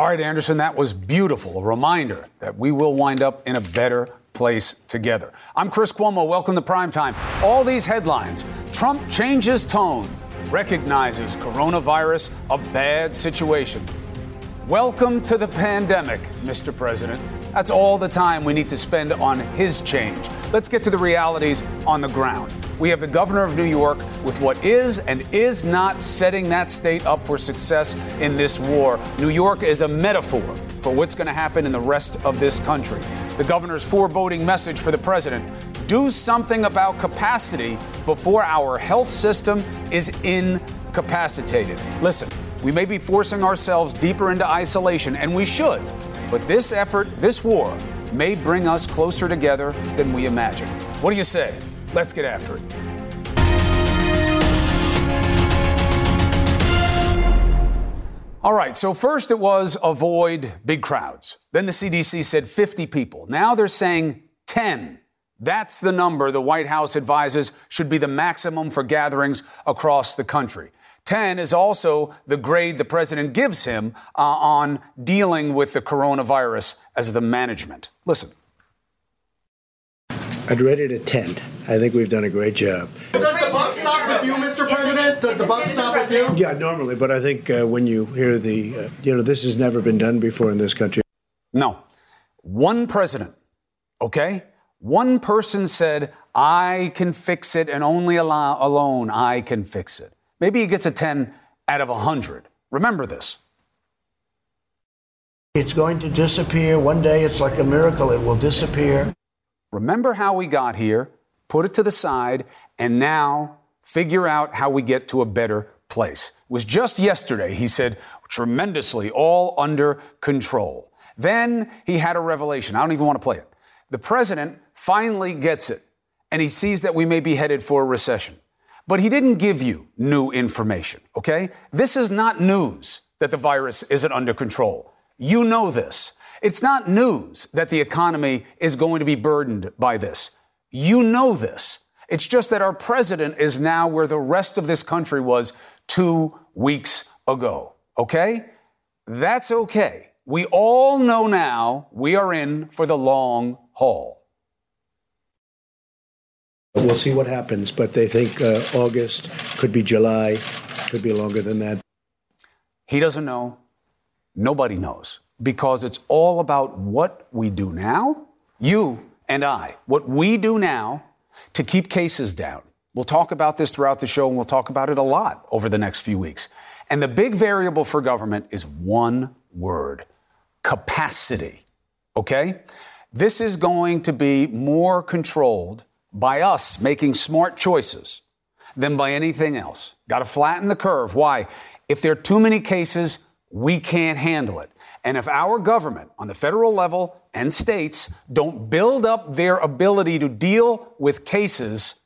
All right, Anderson, that was beautiful. A reminder that we will wind up in a better place together. I'm Chris Cuomo. Welcome to Primetime. All these headlines Trump changes tone, recognizes coronavirus a bad situation. Welcome to the pandemic, Mr. President. That's all the time we need to spend on his change. Let's get to the realities on the ground. We have the governor of New York with what is and is not setting that state up for success in this war. New York is a metaphor for what's going to happen in the rest of this country. The governor's foreboding message for the president do something about capacity before our health system is incapacitated. Listen, we may be forcing ourselves deeper into isolation, and we should. But this effort, this war, may bring us closer together than we imagine. What do you say? Let's get after it. All right, so first it was avoid big crowds. Then the CDC said 50 people. Now they're saying 10. That's the number the White House advises should be the maximum for gatherings across the country. 10 is also the grade the president gives him uh, on dealing with the coronavirus as the management. Listen. I'd rate it a 10. I think we've done a great job. Does the buck stop with you, Mr. President? Does the buck stop with you? Yeah, normally, but I think uh, when you hear the, uh, you know, this has never been done before in this country. No. One president, okay? One person said, I can fix it, and only allow, alone I can fix it. Maybe he gets a 10 out of 100. Remember this. It's going to disappear. One day it's like a miracle, it will disappear. Remember how we got here, put it to the side, and now figure out how we get to a better place. It was just yesterday he said, tremendously, all under control. Then he had a revelation. I don't even want to play it. The president finally gets it, and he sees that we may be headed for a recession. But he didn't give you new information, okay? This is not news that the virus isn't under control. You know this. It's not news that the economy is going to be burdened by this. You know this. It's just that our president is now where the rest of this country was two weeks ago, okay? That's okay. We all know now we are in for the long haul. We'll see what happens, but they think uh, August could be July, could be longer than that. He doesn't know. Nobody knows because it's all about what we do now, you and I, what we do now to keep cases down. We'll talk about this throughout the show and we'll talk about it a lot over the next few weeks. And the big variable for government is one word capacity. Okay? This is going to be more controlled by us making smart choices than by anything else. Got to flatten the curve. Why? If there are too many cases, we can't handle it. And if our government on the federal level and states don't build up their ability to deal with cases,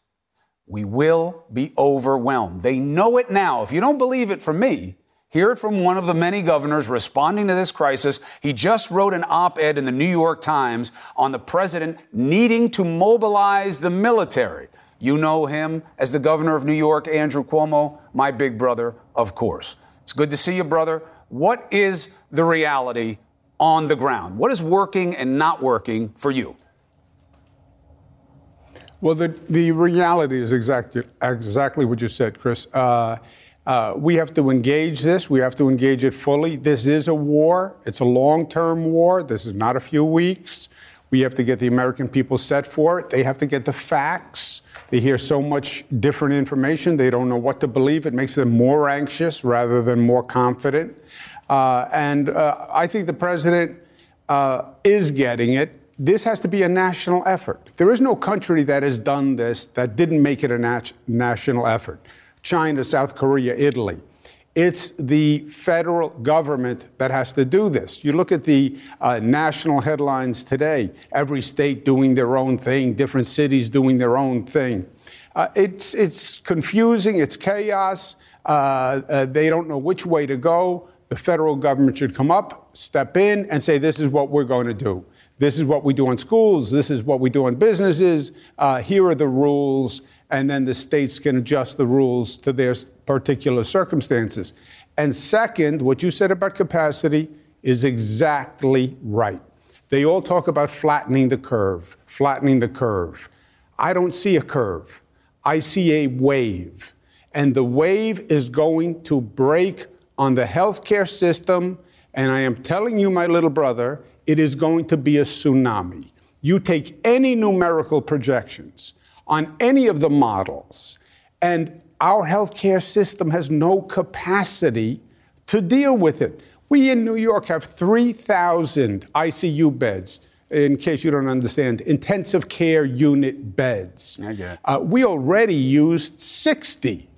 we will be overwhelmed. They know it now. If you don't believe it from me, Hear it from one of the many governors responding to this crisis. He just wrote an op ed in the New York Times on the president needing to mobilize the military. You know him as the governor of New York, Andrew Cuomo, my big brother, of course. It's good to see you, brother. What is the reality on the ground? What is working and not working for you? Well, the, the reality is exactly, exactly what you said, Chris. Uh, uh, we have to engage this. We have to engage it fully. This is a war. It's a long term war. This is not a few weeks. We have to get the American people set for it. They have to get the facts. They hear so much different information. They don't know what to believe. It makes them more anxious rather than more confident. Uh, and uh, I think the president uh, is getting it. This has to be a national effort. There is no country that has done this that didn't make it a nat- national effort. China, South Korea, Italy. It's the federal government that has to do this. You look at the uh, national headlines today, every state doing their own thing, different cities doing their own thing. Uh, it's, it's confusing, it's chaos. Uh, uh they don't know which way to go. The federal government should come up, step in, and say, This is what we're going to do. This is what we do in schools. This is what we do in businesses. Uh, here are the rules and then the states can adjust the rules to their particular circumstances. And second, what you said about capacity is exactly right. They all talk about flattening the curve, flattening the curve. I don't see a curve. I see a wave. And the wave is going to break on the healthcare system. And I am telling you, my little brother, it is going to be a tsunami. You take any numerical projections on any of the models, and our healthcare system has no capacity to deal with it. We in New York have 3,000 ICU beds. In case you don't understand, intensive care unit beds. Uh, we already used 60.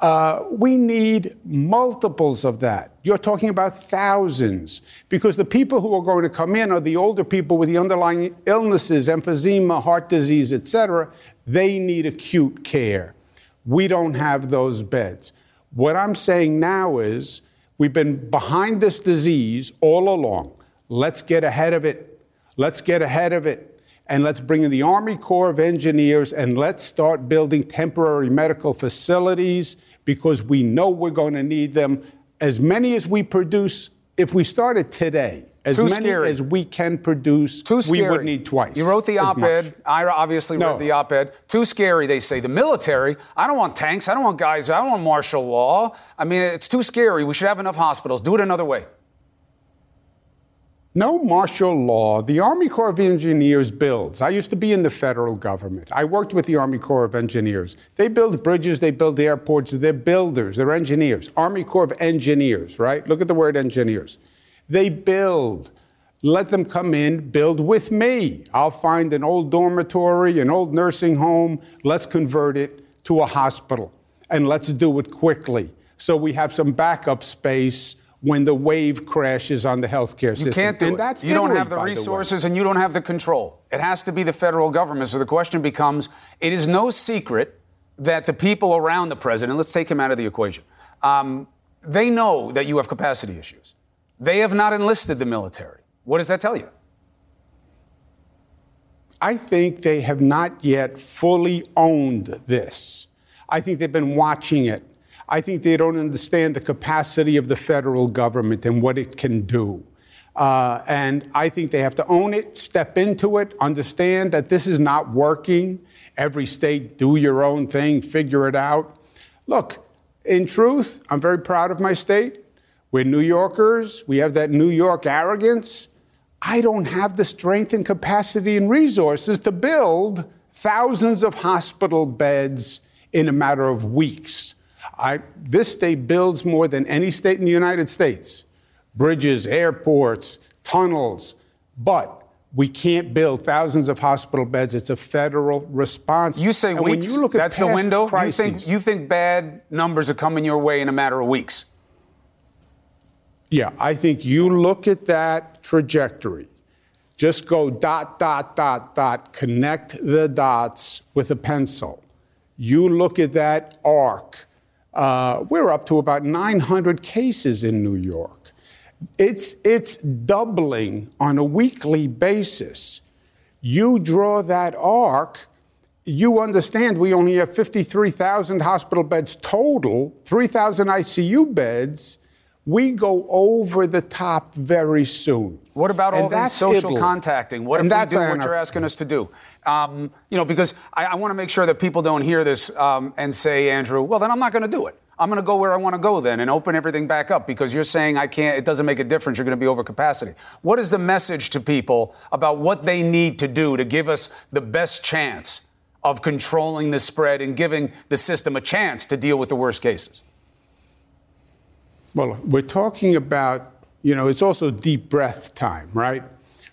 Uh, we need multiples of that. You're talking about thousands because the people who are going to come in are the older people with the underlying illnesses, emphysema, heart disease, etc. They need acute care. We don't have those beds. What I'm saying now is we've been behind this disease all along. Let's get ahead of it. Let's get ahead of it and let's bring in the Army Corps of Engineers and let's start building temporary medical facilities because we know we're going to need them. As many as we produce, if we started today, as Too many scary. as we can produce, Too scary. we would need twice. You wrote the op-ed. much. I obviously No. read the op-ed. Too scary, they say. The military. I don't want tanks. I don't want guys. I don't want martial law. I mean, it's too scary. We should have enough hospitals. Do it another way. No martial law. The Army Corps of Engineers builds. I used to be in the federal government. I worked with the Army Corps of Engineers. They build bridges, they build airports, they're builders, they're engineers. Army Corps of Engineers, right? Look at the word engineers. They build. Let them come in, build with me. I'll find an old dormitory, an old nursing home. Let's convert it to a hospital. And let's do it quickly so we have some backup space when the wave crashes on the healthcare system. You can't do and it. That's you don't have the resources and you don't have the control. It has to be the federal government. So the question becomes it is no secret that the people around the president, let's take him out of the equation, um, they know that you have capacity issues. They have not enlisted the military. What does that tell you? I think they have not yet fully owned this. I think they've been watching it. I think they don't understand the capacity of the federal government and what it can do. Uh, and I think they have to own it, step into it, understand that this is not working. Every state, do your own thing, figure it out. Look, in truth, I'm very proud of my state. We're New Yorkers. We have that New York arrogance. I don't have the strength and capacity and resources to build thousands of hospital beds in a matter of weeks. I, this state builds more than any state in the United States bridges, airports, tunnels, but we can't build thousands of hospital beds. It's a federal response. You say And when you look at that's the window. Crises, You think you think bad numbers are coming your way in a matter of weeks. Yeah, I think you look at that trajectory. Just go dot, dot, dot, dot, connect the dots with a pencil. You look at that arc. Uh, we're up to about 900 cases in New York. It's, it's doubling on a weekly basis. You draw that arc, you understand we only have 53,000 hospital beds total, 3,000 ICU beds. We go over the top very soon. What about And all that's social Italy. contacting? What And if we do what you're asking us to do? Um, you know, because I, I want to make sure that people don't hear this um, and say, Andrew, well, then I'm not going to do it. I'm going to go where I want to go then and open everything back up because you're saying I can't, it doesn't make a difference. You're going to be over capacity. What is the message to people about what they need to do to give us the best chance of controlling the spread and giving the system a chance to deal with the worst cases? Well, we're talking about, you know, it's also deep breath time, right?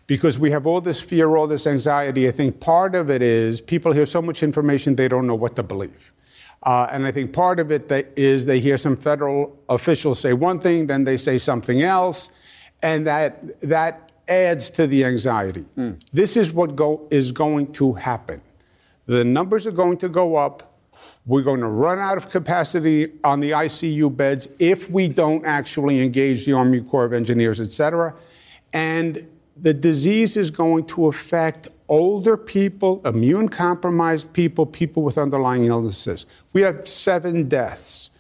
Because we have all this fear, all this anxiety. I think part of it is people hear so much information they don't know what to believe. Uh, and I think part of it that is they hear some federal officials say one thing, then they say something else, and that that adds to the anxiety. This is what go, is going to happen. The numbers are going to go up. We're going to run out of capacity on the ICU beds if we don't actually engage the Army Corps of Engineers, et cetera. And the disease is going to affect older people, immune compromised people, people with underlying illnesses. We have seven deaths.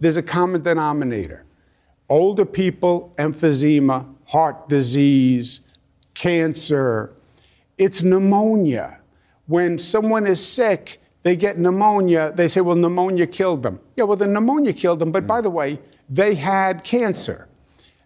There's a common denominator older people, emphysema, heart disease, cancer, it's pneumonia. When someone is sick, they get pneumonia, they say, well, pneumonia killed them. Yeah, well, the pneumonia killed them, but by the way, they had cancer.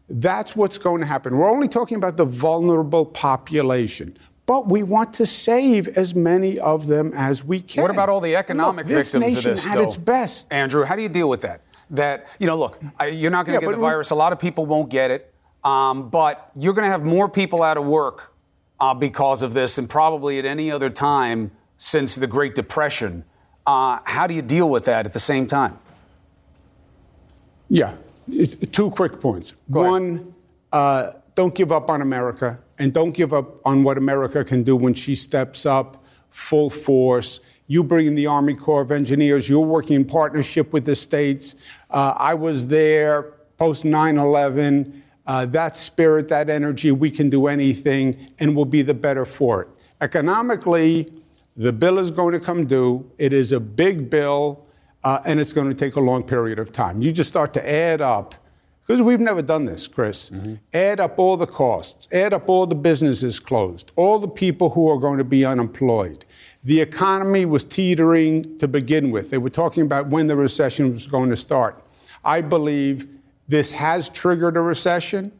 That's what's going to happen. We're only talking about the vulnerable population, but we want to save as many of them as we can. What about all the economic Look, victims of this? At though? its best. Andrew, how do you deal with that? That you know, look, you're not going Yeah, to get the virus. A lot of people won't get it, um, but you're going to have more people out of work uh, because of this than probably at any other time since the Great Depression. Uh, how do you deal with that at the same time? Yeah, It's- two quick points. One, uh, don't give up on America, and don't give up on what America can do when she steps up full force. You bring in the Army Corps of Engineers. You're working in partnership with the states. Uh, I was there post 9 11. Uh, that spirit, that energy, we can do anything, and we'll be the better for it. Economically, the bill is going to come due. It is a big bill uh, and it's going to take a long period of time. You just start to add up, because we've never done this, Chris. Add up all the costs, add up all the businesses closed, all the people who are going to be unemployed. The economy was teetering to begin with. They were talking about when the recession was going to start. I believe this has triggered a recession.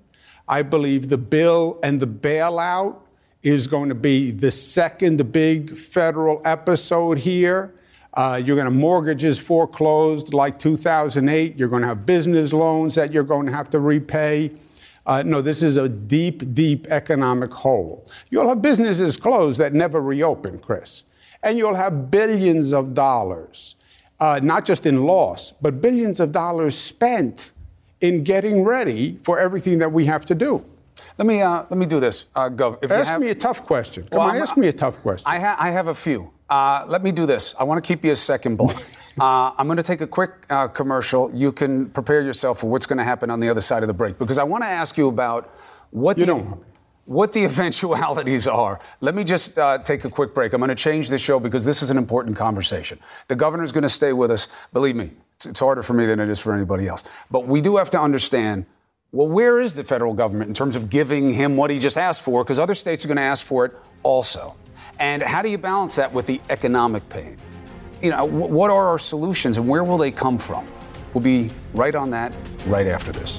I believe the bill and the bailout is going to be the second big federal episode here. Uh, you're going to mortgages foreclosed like 2008. You're going to have business loans that you're going to have to repay. Uh, no, this is a deep, deep economic hole. You'll have businesses closed that never reopen, Chris. And you'll have billions of dollars, uh, not just in loss, but billions of dollars spent in getting ready for everything that we have to do. Let me uh, let me do this, uh, Gov. If you Ask have- me a tough question. Come Well, on, I'm- ask me a tough question. I, ha- I have a few. Uh, let me do this. I want to keep you a second, Bull. uh, I'm going to take a quick uh, commercial. You can prepare yourself for what's going to happen on the other side of the break because I want to ask you about what You the, don't. what the eventualities are. Let me just uh, take a quick break. I'm going to change the show because this is an important conversation. The governor's going to stay with us. Believe me, it's, it's harder for me than it is for anybody else. But we do have to understand well, where is the federal government in terms of giving him what he just asked for? Because other states are going to ask for it also. And how do you balance that with the economic pain? You know, wh- what are our solutions and where will they come from? We'll be right on that right after this.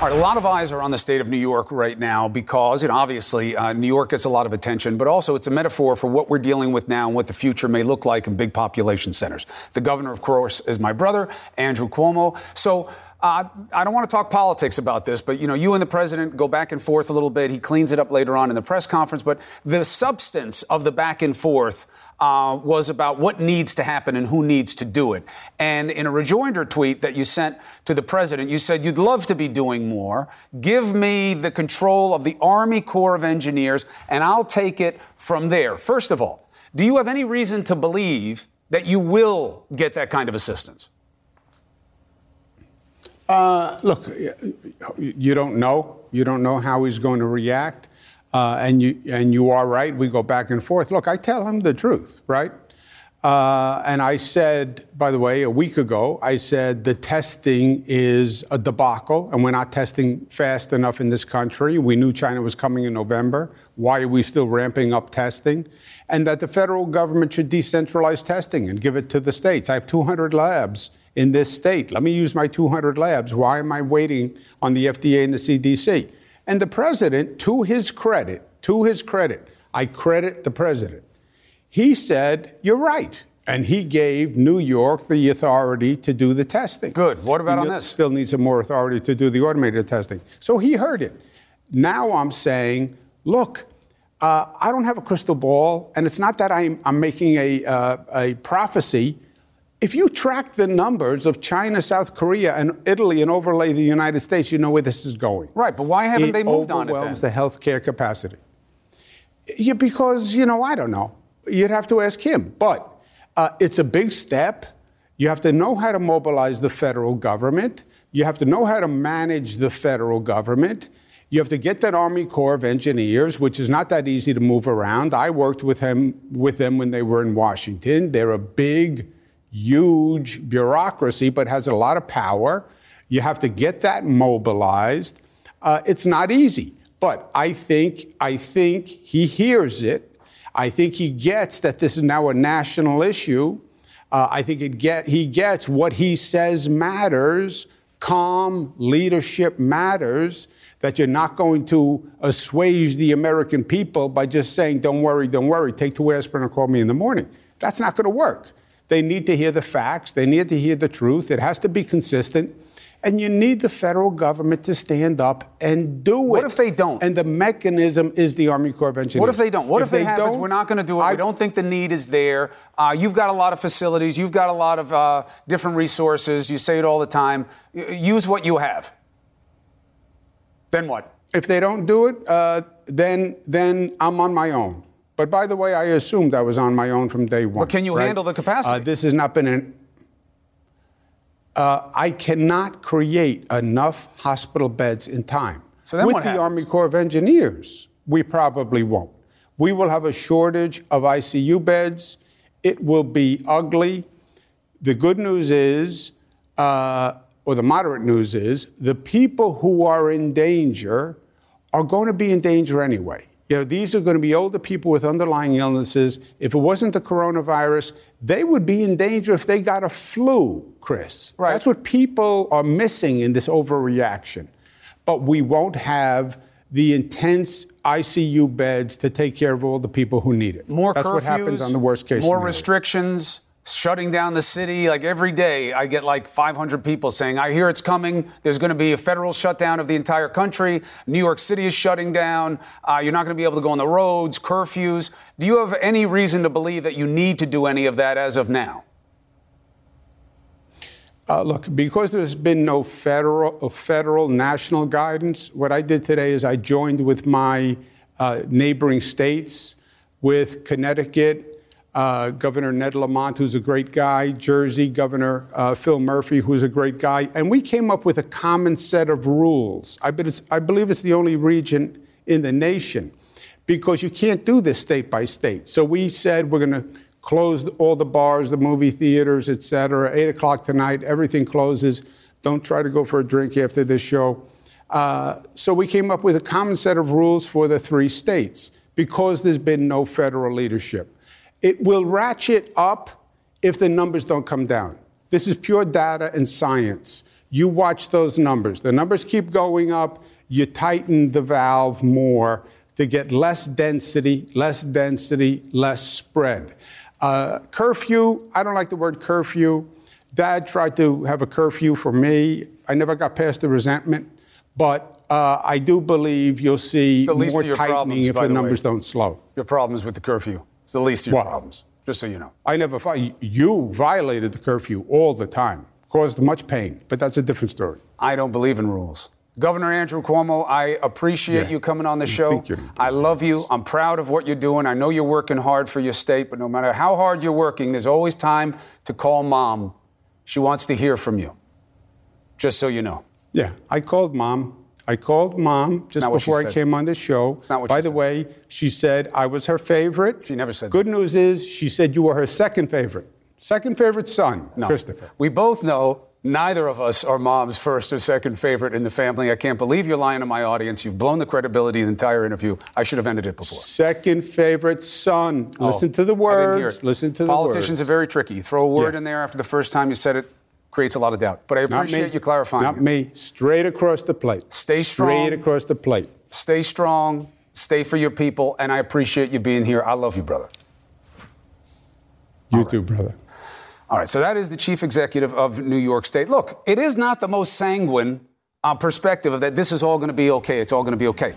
All right, a lot of eyes are on the state of New York right now because, you know, obviously uh, New York gets a lot of attention, but also it's a metaphor for what we're dealing with now and what the future may look like in big population centers. The governor, of course, is my brother, Andrew Cuomo. So uh, I don't want to talk politics about this, but, you know, you and the president go back and forth a little bit. He cleans it up later on in the press conference, but the substance of the back and forth uh, was about what needs to happen and who needs to do it. And in a rejoinder tweet that you sent to the president, you said you'd love to be doing more. Give me the control of the Army Corps of Engineers, and I'll take it from there. First of all, do you have any reason to believe that you will get that kind of assistance? Uh, look, you don't know. You don't know how he's going to react. Uh, and you and you are right. We go back and forth. Look, I tell him the truth, right? Uh, and I said, by the way, a week ago, I said the testing is a debacle, and we're not testing fast enough in this country. We knew China was coming in November. Why are we still ramping up testing? And that the federal government should decentralize testing and give it to the states. I have 200 labs in this state. Let me use my 200 labs. Why am I waiting on the FDA and the CDC? And the president, to his credit, to his credit, I credit the president. He said, You're right. And he gave New York the authority to do the testing. Good. What about New on this? Still needs some more authority to do the automated testing. So he heard it. Now I'm saying, look, uh, I don't have a crystal ball, and it's not that I'm, I'm making a, uh, a prophecy. If you track the numbers of China, South Korea, and Italy and overlay the United States, you know where this is going. Right, but why haven't it they moved on it overwhelms then? the healthcare capacity. Yeah, because, you know, I don't know. You'd have to ask him. But uh, it's a big step. You have to know how to mobilize the federal government. You have to know how to manage the federal government. You have to get that Army Corps of Engineers, which is not that easy to move around. I worked with him with them when they were in Washington. They're a big huge bureaucracy, but has a lot of power. You have to get that mobilized. Uh, it's not easy, but I think I think he hears it. I think he gets that this is now a national issue. Uh, I think get he gets what he says matters. Calm leadership matters. That you're not going to assuage the American people by just saying, "Don't worry, don't worry. Take two aspirin and call me in the morning." That's not going to work. They need to hear the facts. They need to hear the truth. It has to be consistent. And you need the federal government to stand up and do it. What if they don't? And the mechanism is the Army Corps of Engineers. What if they don't? What if, if it happens? don't, We're not going to do it. I, we don't think the need is there. Uh, you've got a lot of facilities. You've got a lot of uh, different resources. You say it all the time. Use what you have. Then what? If they don't do it, uh, then then I'm on my own. But by the way, I assumed I was on my own from day one. But can you right? handle the capacity? Uh, this has not been an. Uh, I cannot create enough hospital beds in time. So then With what the happens? Army Corps of Engineers, we probably won't. We will have a shortage of ICU beds. It will be ugly. The good news is, uh, or the moderate news is, the people who are in danger are going to be in danger anyway. You know, these are going to be older people with underlying illnesses. If it wasn't the coronavirus, they would be in danger if they got a flu, Chris. Right. That's what people are missing in this overreaction. But we won't have the intense ICU beds to take care of all the people who need it. More That's curfews. what happens on the worst case More scenario. restrictions. Shutting down the city. Like every day, I get like 500 people saying, I hear it's coming. There's going to be a federal shutdown of the entire country. New York City is shutting down. Uh, you're not going to be able to go on the roads, curfews. Do you have any reason to believe that you need to do any of that as of now? Uh, look, because there's been no federal, uh, federal national guidance, what I did today is I joined with my uh, neighboring states, with Connecticut, uh, Governor Ned Lamont, who's a great guy, Jersey, Governor uh, Phil Murphy, who's a great guy, and we came up with a common set of rules. I, I believe it's the only region in the nation because you can't do this state by state. So we said we're going to close all the bars, the movie theaters, et cetera. Eight o'clock tonight, everything closes. Don't try to go for a drink after this show. Uh, so we came up with a common set of rules for the three states because there's been no federal leadership. It will ratchet up if the numbers don't come down. This is pure data and science. You watch those numbers. The numbers keep going up. You tighten the valve more to get less density, less density, less spread. Uh, curfew, I don't like the word curfew. Dad tried to have a curfew for me. I never got past the resentment, but uh, I do believe you'll see more tightening problems, if the the way. numbers don't slow. Your problems with the curfew. It's the least of your Wow. problems, just so you know. I never You violated the curfew all the time, caused much pain, but that's a different story. I don't believe in rules. Governor Andrew Cuomo, I appreciate Yeah. you coming on the You show. I love you. I'm proud of what you're doing. I know you're working hard for your state, but no matter how hard you're working, there's always time to call mom. She wants to hear from you. Just so you know. Yeah, I called mom. I called mom just Not what she before I said. came on the show. not what By the said. way, she said I was her favorite. She never said Good news is she said you were her second favorite. Second favorite son, No. Christopher. We both know neither of us are mom's first or second favorite in the family. I can't believe you're lying to my audience. You've blown the credibility of the entire interview. I should have ended it before. Second favorite son. Oh, Listen to the Oh, I didn't hear words. Listen to Politicians the are very tricky. You throw a word Yeah. in there after the first time you said it, creates a lot of doubt. But I appreciate you clarifying. Not it. me. Straight across the plate. Stay strong. Straight across the plate. Stay strong. Stay for your people. And I appreciate you being here. I love you, brother. You too, brother. All right, so that is the chief executive of New York State. Look, it is not the most sanguine uh, perspective of that this is all going to be okay, it's all going to be okay.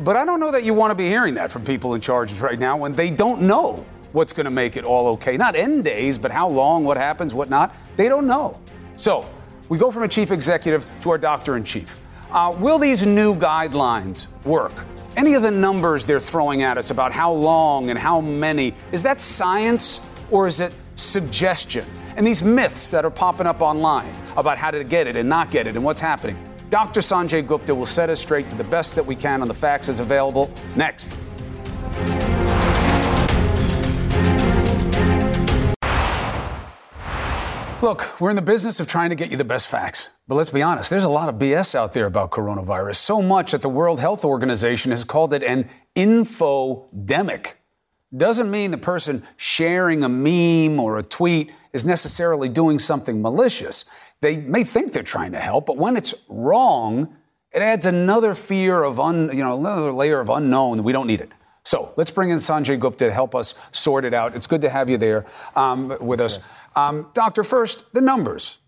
But I don't know that you want to be hearing that from people in charge right now when they don't know what's going to make it all okay. Not end days, but how long, what happens, what not. They don't know. So we go from a chief executive to our doctor in chief. Uh, will these new guidelines work? Any of the numbers they're throwing at us about how long and how many, is that science or is it suggestion? And these myths that are popping up online about how to get it and not get it and what's happening. Dr. Sanjay Gupta will set us straight to the best that we can on the facts as available next. Look, we're in the business of trying to get you the best facts. But let's be honest, there's a lot of BS out there about coronavirus. So much that the World Health Organization has called it an infodemic. Doesn't mean the person sharing a meme or a tweet is necessarily doing something malicious. They may think they're trying to help, but when it's wrong, it adds another fear of un, you know, another layer of unknown. That we don't need it. So let's bring in Sanjay Gupta to help us sort it out. It's good to have you there um, with us. Yes. Um, doctor, first, the numbers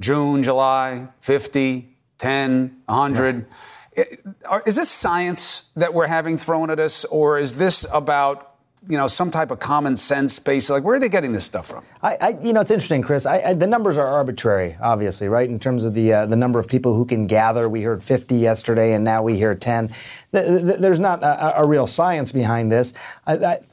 June, July, 50, 10, 100. Right. Is this science that we're having thrown at us, or is this about you know, some type of common sense base? Like, where are they getting this stuff from? I, I you know, it's interesting, Chris. I, I, the numbers are arbitrary, obviously, right? In terms of the uh, the number of people who can gather. We heard 50 yesterday, and now we hear 10. The, the, there's not a, a, real science behind this.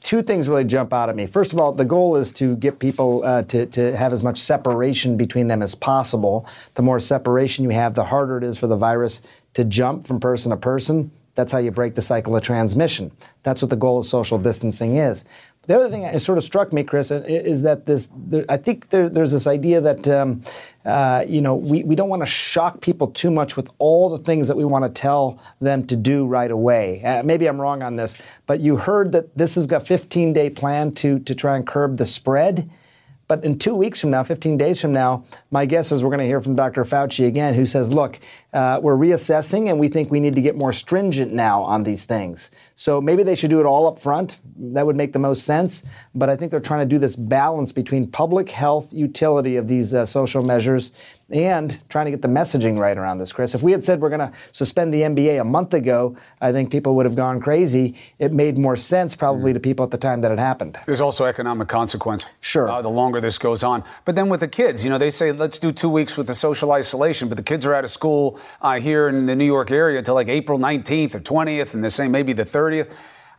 two things really jump out at me. First of all, the goal is to get people uh, to to have as much separation between them as possible. The more separation you have, the harder it is for the virus to jump from person to person that's how you break the cycle of transmission. That's what the goal of social distancing is. The other thing that sort of struck me, Chris, is that this. There, I think there, there's this idea that um, uh, you know we, we don't want to shock people too much with all the things that we want to tell them to do right away. Uh, maybe I'm wrong on this, but you heard that this has got 15 day plan to to try and curb the spread. But in two weeks from now, 15 days from now, my guess is we're going to hear from Dr. Fauci again, who says, look, uh, we're reassessing and we think we need to get more stringent now on these things. So maybe they should do it all up front. That would make the most sense. But I think they're trying to do this balance between public health utility of these uh, social measures and trying to get the messaging right around this, Chris. If we had said we're going to suspend the NBA a month ago, I think people would have gone crazy. It made more sense probably mm. to people at the time that it happened. There's also economic consequence. Sure. Uh, the longer this goes on. But then with the kids, you know, they say let's do two weeks with the social isolation, but the kids are out of school uh, here in the New York area until like April 19th or 20th, and they're saying maybe the 30th.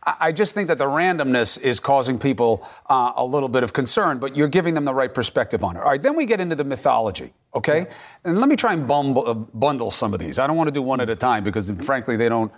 I just think that the randomness is causing people uh, a little bit of concern, but you're giving them the right perspective on it. All right, then we get into the mythology, okay? Yeah. And let me try and bumble, uh, bundle some of these. I don't want to do one at a time because, frankly, they don't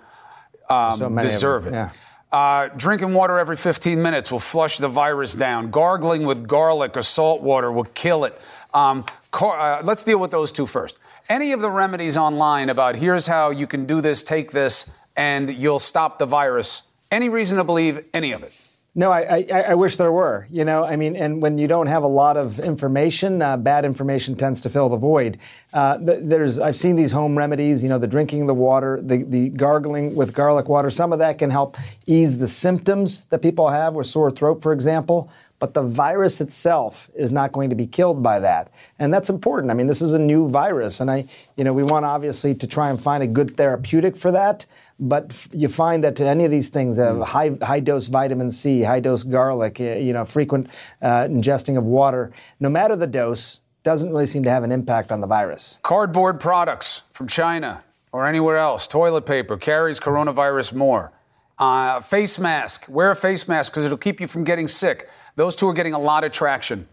um, so deserve it. Yeah. Uh, drinking water every 15 minutes will flush the virus down. Gargling with garlic or salt water will kill it. Um, car- uh, let's deal with those two first. Any of the remedies online about here's how you can do this, take this, and you'll stop the virus any reason to believe any of it? No, I, I, I, wish there were. You know, I mean, and when you don't have a lot of information, uh, bad information tends to fill the void. Uh, there's, I've seen these home remedies. You know, the drinking the water, the the gargling with garlic water. Some of that can help ease the symptoms that people have with sore throat, for example. But the virus itself is not going to be killed by that, and that's important. I mean, this is a new virus, and I, you know, we want obviously to try and find a good therapeutic for that. But you find that any of these things, uh, mm. high high dose vitamin C, high dose garlic, uh, you know, frequent uh, ingesting of water, no matter the dose, doesn't really seem to have an impact on the virus. Cardboard products from China or anywhere else, toilet paper carries coronavirus more. Uh, face mask, wear a face mask because it'll keep you from getting sick. Those two are getting a lot of traction.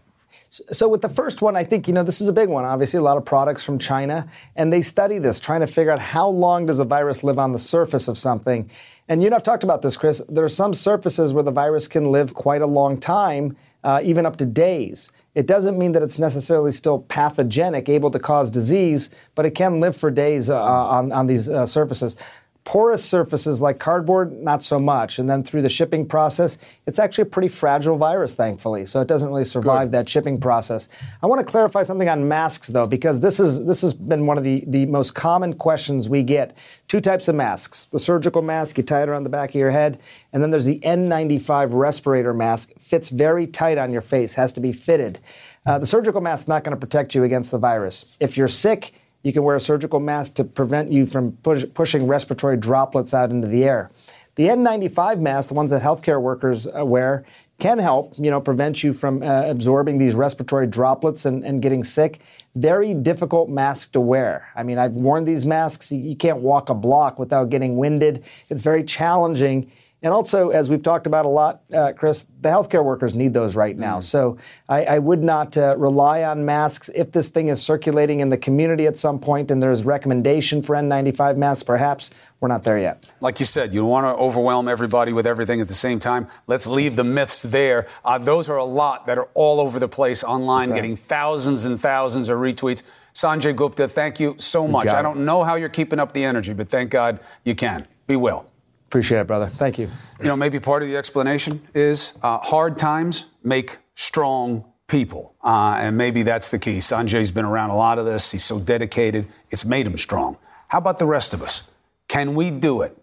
So with the first one, I think you know this is a big one. Obviously, a lot of products from China, and they study this, trying to figure out how long does a virus live on the surface of something. And you know, I've talked about this, Chris. There are some surfaces where the virus can live quite a long time, uh, even up to days. It doesn't mean that it's necessarily still pathogenic, able to cause disease, but it can live for days uh, on, on these uh, surfaces. Porous surfaces like cardboard, not so much. And then through the shipping process, it's actually a pretty fragile virus, thankfully. So it doesn't really survive Good. that shipping process. I want to clarify something on masks, though, because this is this has been one of the, the most common questions we get. Two types of masks: the surgical mask, you tie it around the back of your head, and then there's the N95 respirator mask. Fits very tight on your face, has to be fitted. Uh, the surgical mask is not going to protect you against the virus. If you're sick you can wear a surgical mask to prevent you from push, pushing respiratory droplets out into the air. The N95 masks, the ones that healthcare workers uh, wear, can help, you know, prevent you from uh, absorbing these respiratory droplets and, and, getting sick. Very difficult mask to wear. I mean, I've worn these masks. You, you can't walk a block without getting winded. It's very challenging And also, as we've talked about a lot, uh, Chris, the healthcare workers need those right now. Mm. So I, I, would not uh, rely on masks. If this thing is circulating in the community at some point and there's recommendation for N95 masks, perhaps we're not there yet. Like you said, you want to overwhelm everybody with everything at the same time. Let's leave the myths there. Uh, those are a lot that are all over the place online, right. getting thousands and thousands of retweets. Sanjay Gupta, thank you so much. I don't know how you're keeping up the energy, but thank God you can. Be well. Appreciate it, brother. Thank you. You know, maybe part of the explanation is uh, hard times make strong people. Uh, and maybe that's the key. Sanjay's been around a lot of this. He's so dedicated. It's made him strong. How about the rest of us? Can we do it?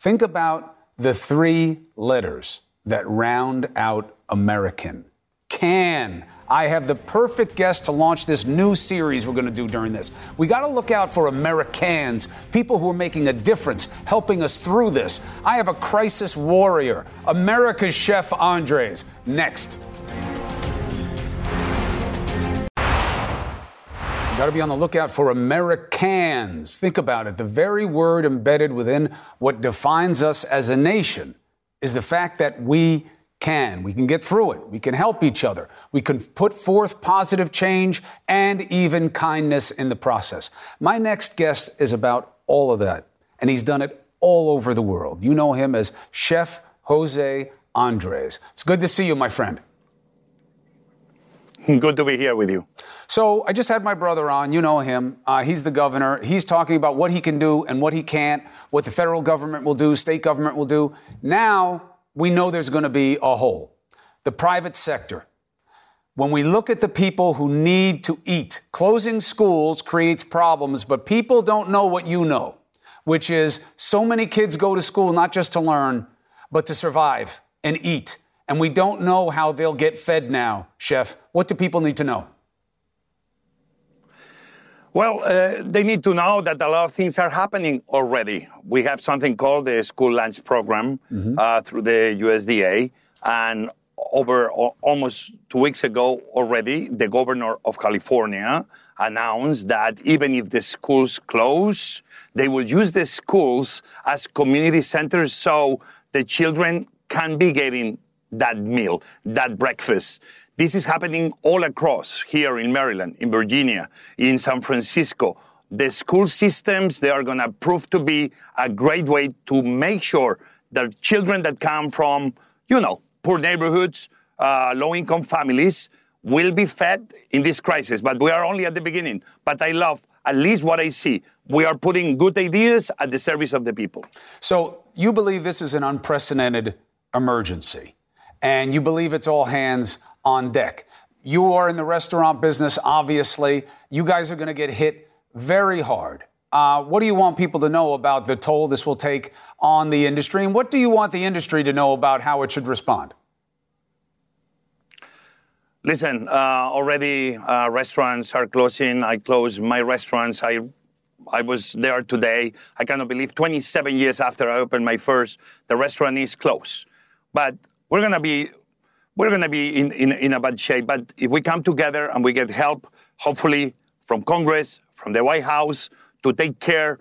Think about the three letters that round out American. Can. I have the perfect guest to launch this new series we're going to do during this. We got to look out for Americans, people who are making a difference, helping us through this. I have a crisis warrior, America's Chef Andres. Next. Got to be on the lookout for Americans. Think about it. The very word embedded within what defines us as a nation is the fact that we can. We can get through it. We can help each other. We can put forth positive change and even kindness in the process. My next guest is about all of that, and he's done it all over the world. You know him as Chef Jose Andres. It's good to see you, my friend. Good to be here with you. So I just had my brother on. You know him. Uh, he's the governor. He's talking about what he can do and what he can't, what the federal government will do, state government will do. Now we know there's going to be a hole. The private sector. When we look at the people who need to eat, closing schools creates problems, but people don't know what you know, which is so many kids go to school not just to learn, but to survive and eat. And we don't know how they'll get fed now, Chef. What do people need to know? Well, uh, they need to know that a lot of things are happening already. We have something called the school lunch program mm-hmm. uh, through the USDA, and over o- almost two weeks ago already, the governor of California announced that even if the schools close, they will use the schools as community centers so the children can be getting that meal, that breakfast. This is happening all across here in Maryland, in Virginia, in San Francisco. The school systems, they are going to prove to be a great way to make sure that children that come from, you know, poor neighborhoods, uh, low income families will be fed in this crisis. But we are only at the beginning. But I love at least what I see. We are putting good ideas at the service of the people. So you believe this is an unprecedented emergency, and you believe it's all hands on deck. You are in the restaurant business, obviously. You guys are going to get hit very hard. Uh, what do you want people to know about the toll this will take on the industry? And what do you want the industry to know about how it should respond? Listen, uh, already uh, restaurants are closing. I closed my restaurants. I I was there today. I cannot believe 27 years after I opened my first, the restaurant is closed. But we're going to be we're going to be in, in, in a bad shape. But if we come together and we get help, hopefully from Congress, from the White House, to take care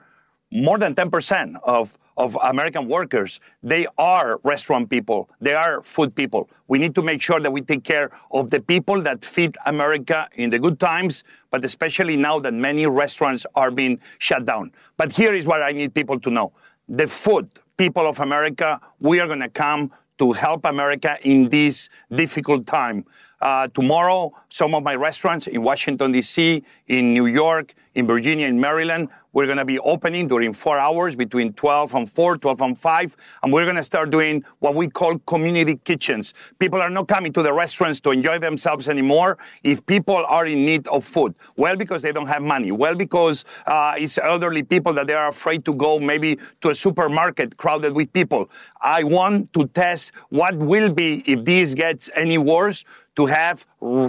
more than 10% of, of American workers, they are restaurant people. They are food people. We need to make sure that we take care of the people that feed America in the good times, but especially now that many restaurants are being shut down. But here is what I need people to know. The food people of America, we are going to come to help America in this difficult time. Uh, tomorrow, some of my restaurants in Washington, D.C., in New York, in Virginia, in Maryland, we're going to be opening during four hours between 12 and 4, 12 and 5. And we're going to start doing what we call community kitchens. People are not coming to the restaurants to enjoy themselves anymore if people are in need of food. Well, because they don't have money. Well, because uh, it's elderly people that they are afraid to go maybe to a supermarket crowded with people. I want to test what will be if this gets any worse to have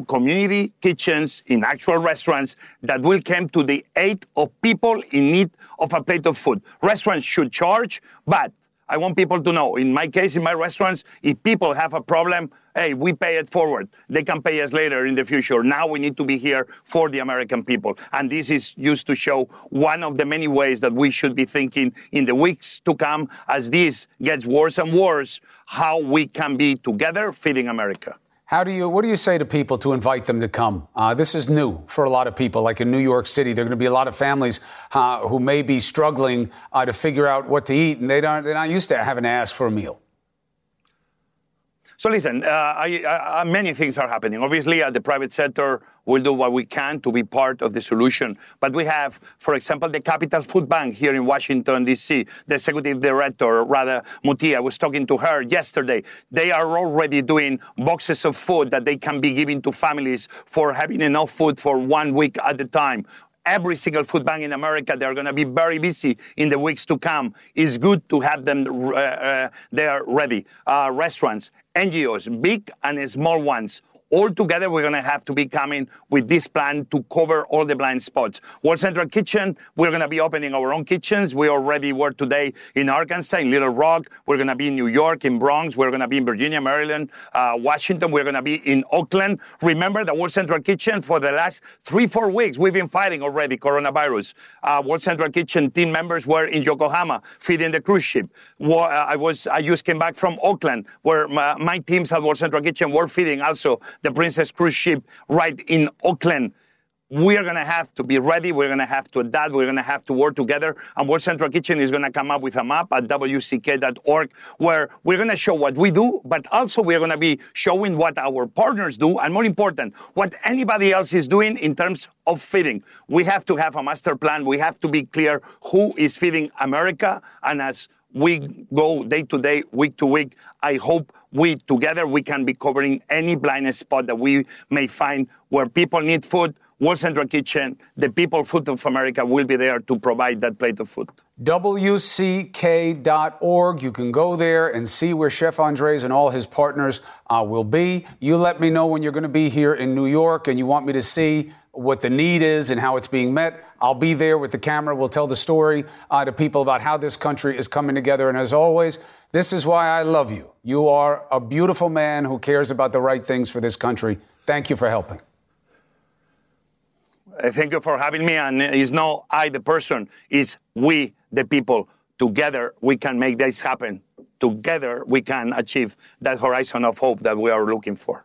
community kitchens in actual restaurants that will come to the aid of people in need of a plate of food. Restaurants should charge, but I want people to know. In my case, in my restaurants, if people have a problem, hey, we pay it forward. They can pay us later in the future. Now we need to be here for the American people. And this is used to show one of the many ways that we should be thinking in the weeks to come as this gets worse and worse, how we can be together feeding America. How do you, what do you say to people to invite them to come? Uh, this is new for a lot of people, like in New York City. There are going to be a lot of families uh, who may be struggling uh, to figure out what to eat, and they don't, they're not used to having to ask for a meal. So listen, uh, I, I, many things are happening. Obviously, at the private sector, we'll do what we can to be part of the solution. But we have, for example, the Capital Food Bank here in Washington, D.C., the executive director, Radha Muthiah, was talking to her yesterday. They are already doing boxes of food that they can be giving to families for having enough food for one week at a time every single food bank in America. They're going to be very busy in the weeks to come. It's good to have them uh, uh, there ready. Uh, restaurants, NGOs, big and small ones, all together, we're going to have to be coming with this plan to cover all the blind spots. World Central Kitchen, we're going to be opening our own kitchens. We already were today in Arkansas, in Little Rock. We're going to be in New York, in Bronx. We're going to be in Virginia, Maryland, uh, Washington. We're going to be in Oakland. Remember the World Central Kitchen for the last three, four weeks. We've been fighting already coronavirus. Uh, World Central Kitchen team members were in Yokohama feeding the cruise ship. Uh, I was, I just came back from Oakland where my, my teams at World Central Kitchen were feeding also the Princess cruise ship right in Oakland. We are going to have to be ready. We're going to have to adapt. We're going to have to work together. And World Central Kitchen is going to come up with a map at wck.org where we're going to show what we do, but also we're going to be showing what our partners do. And more important, what anybody else is doing in terms of feeding. We have to have a master plan. We have to be clear who is feeding America. And as we go day to day, week to week. I hope we together we can be covering any blind spot that we may find where people need food. World Central Kitchen, the People Food of America will be there to provide that plate of food. WCK.org. You can go there and see where Chef Andres and all his partners uh, will be. You let me know when you're going to be here in New York and you want me to see what the need is and how it's being met. I'll be there with the camera. We'll tell the story uh, to people about how this country is coming together. And as always, this is why I love you. You are a beautiful man who cares about the right things for this country. Thank you for helping. Uh, thank you for having me. And it's not I, the person, it's we, the people. Together, we can make this happen. Together, we can achieve that horizon of hope that we are looking for.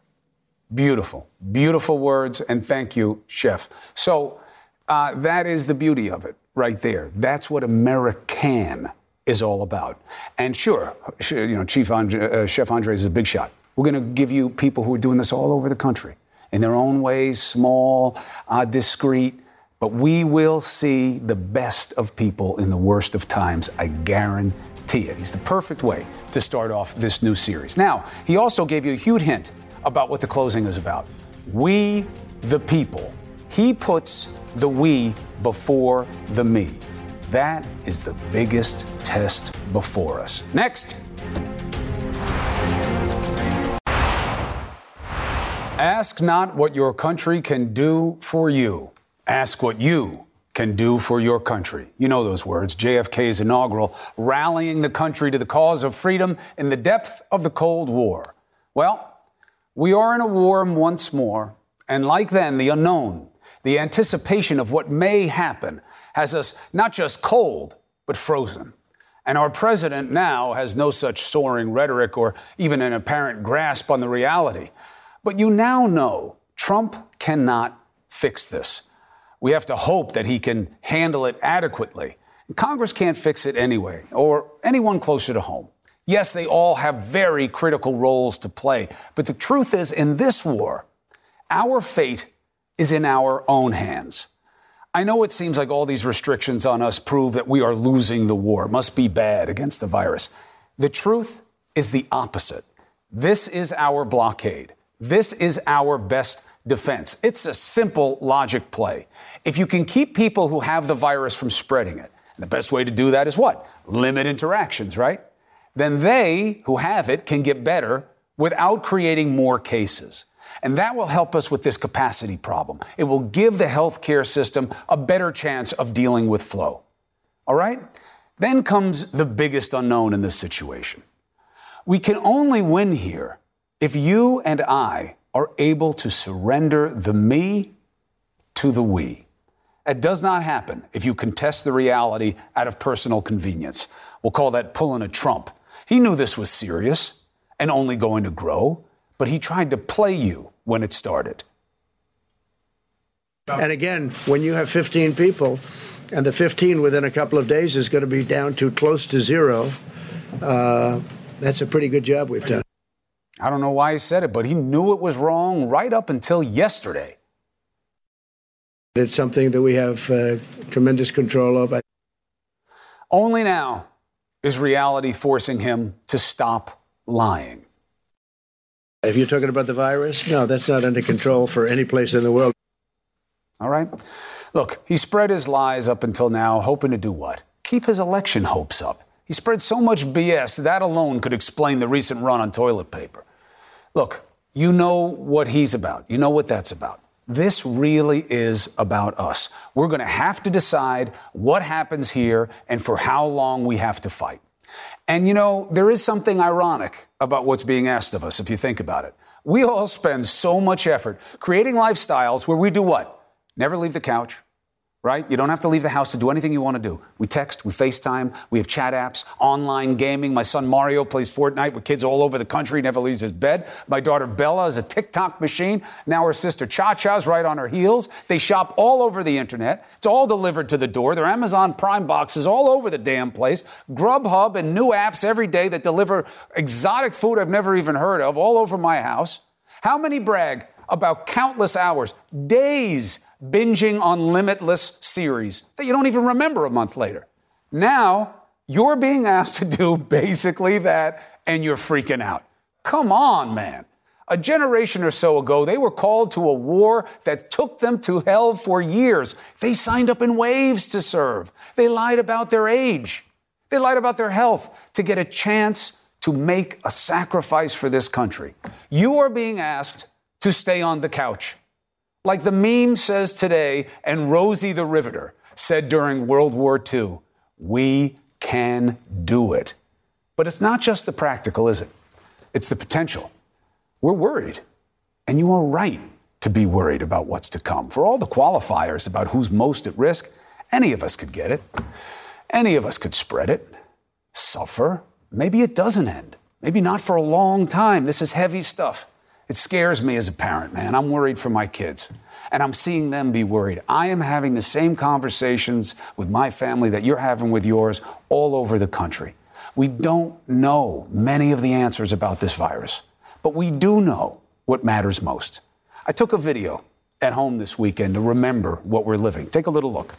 Beautiful, beautiful words, and thank you, Chef. So uh, that is the beauty of it right there. That's what American is all about. And sure, you know, Chief Andre, uh, Chef Andres is a big shot. We're going to give you people who are doing this all over the country in their own ways, small, uh, discreet. But we will see the best of people in the worst of times. I guarantee it. He's the perfect way to start off this new series. Now, he also gave you a huge hint about what the closing is about. We, the people. He puts the we before the me. That is the biggest test before us. Next. Ask not what your country can do for you. Ask what you can do for your country. You know those words. JFK's inaugural, rallying the country to the cause of freedom in the depth of the Cold War. Well, we are in a war once more, and like then, the unknown, the anticipation of what may happen, has us not just cold, but frozen. And our president now has no such soaring rhetoric or even an apparent grasp on the reality. But you now know Trump cannot fix this. We have to hope that he can handle it adequately. Congress can't fix it anyway, or anyone closer to home. Yes, they all have very critical roles to play. But the truth is, in this war, our fate is in our own hands. I know it seems like all these restrictions on us prove that we are losing the war, must be bad against the virus. The truth is the opposite. This is our blockade. This is our best defense. It's a simple logic play. If you can keep people who have the virus from spreading it, the best way to do that is what? Limit interactions, right? Then they who have it can get better without creating more cases. And that will help us with this capacity problem. It will give the healthcare system a better chance of dealing with flow. All right? Then comes the biggest unknown in this situation. We can only win here if you and I are able to surrender the me to the we. It does not happen if you contest the reality out of personal convenience. We'll call that pulling a Trump. He knew this was serious and only going to grow, but he tried to play you when it started. And again, when you have 15 people, and the 15 within a couple of days is going to be down to close to zero, uh, that's a pretty good job we've done. I don't know why he said it, but he knew it was wrong right up until yesterday. It's something that we have uh, tremendous control of. Only now is reality forcing him to stop lying. If you're talking about the virus, no, that's not under control for any place in the world. All right? Look, he spread his lies up until now, hoping to do what? Keep his election hopes up. He spread so much BS, that alone could explain the recent run on toilet paper. Look, you know what he's about. You know what that's about. This really is about us. We're going to have to decide what happens here and for how long we have to fight. And you know, there is something ironic about what's being asked of us if you think about it. We all spend so much effort creating lifestyles where we do what? Never leave the couch, right? You don't have to leave the house to do anything you want to do. We text, we FaceTime, we have chat apps, online gaming. My son Mario plays Fortnite with kids all over the country, never leaves his bed. My daughter Bella is a TikTok machine. Now her sister Cha Cha's right on her heels. They shop all over the internet. It's all delivered to the door. Their Amazon Prime boxes all over the damn place. Grubhub and new apps every day that deliver exotic food I've never even heard of all over my house. How many brag about countless hours, days binging on limitless series that you don't even remember a month later. Now, you're being asked to do basically that, and you're freaking out. Come on, man. A generation or so ago, they were called to a war that took them to hell for years. They signed up in waves to serve. They lied about their age. They lied about their health to get a chance to make a sacrifice for this country. You are being asked to stay on the couch. Like the meme says today, and Rosie the Riveter said during World War II, we can do it. But it's not just the practical, is it? It's the potential. We're worried. And you are right to be worried about what's to come. For all the qualifiers about who's most at risk, any of us could get it. Any of us could spread it, suffer. Maybe it doesn't end. Maybe not for a long time. This is heavy stuff. It scares me as a parent, man. I'm worried for my kids. And I'm seeing them be worried. I am having the same conversations with my family that you're having with yours all over the country. We don't know many of the answers about this virus, but we do know what matters most. I took a video at home this weekend to remember what we're living. Take a little look.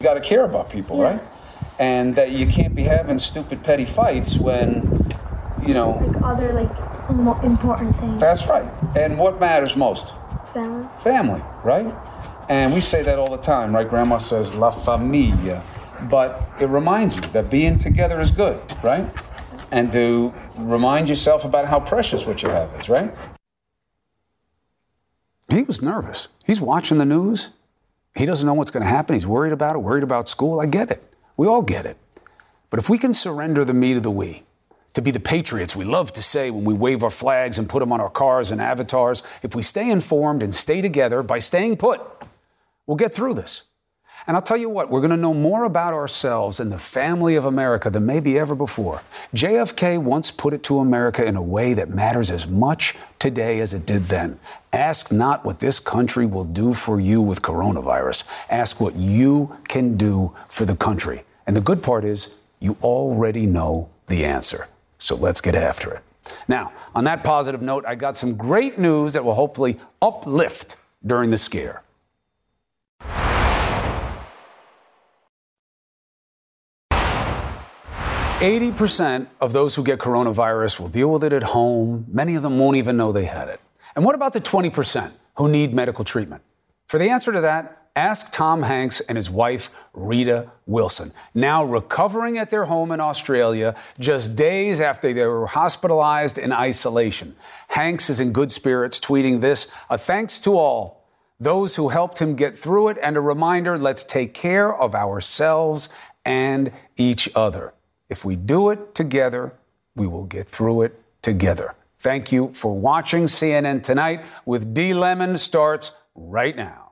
You got to care about people, yeah. right? And that you can't be having stupid petty fights when, you know. Like other, like, important things. That's right. And what matters most? Family. Family, right? And we say that all the time, right? Grandma says la familia. But it reminds you that being together is good, right? And to remind yourself about how precious what you have is, right? He was nervous. He's watching the news. He doesn't know what's going to happen. He's worried about it, worried about school. I get it. We all get it. But if we can surrender the me to the we, to be the patriots we love to say when we wave our flags and put them on our cars and avatars, if we stay informed and stay together by staying put, we'll get through this. And I'll tell you what, we're going to know more about ourselves and the family of America than maybe ever before. JFK once put it to America in a way that matters as much today as it did then. Ask not what this country will do for you with coronavirus. Ask what you can do for the country. And the good part is, you already know the answer. So let's get after it. Now, on that positive note, I got some great news that will hopefully uplift during the scare. Eighty percent of those who get coronavirus will deal with it at home. Many of them won't even know they had it. And what about the 20% who need medical treatment? For the answer to that, Ask Tom Hanks and his wife, Rita Wilson, now recovering at their home in Australia just days after they were hospitalized in isolation. Hanks is in good spirits, tweeting this a thanks to all. those who helped him get through it, and a reminder let's take care of ourselves and each other. If we do it together, we will get through it together. Thank you for watching CNN Tonight with D. Lemon starts right now.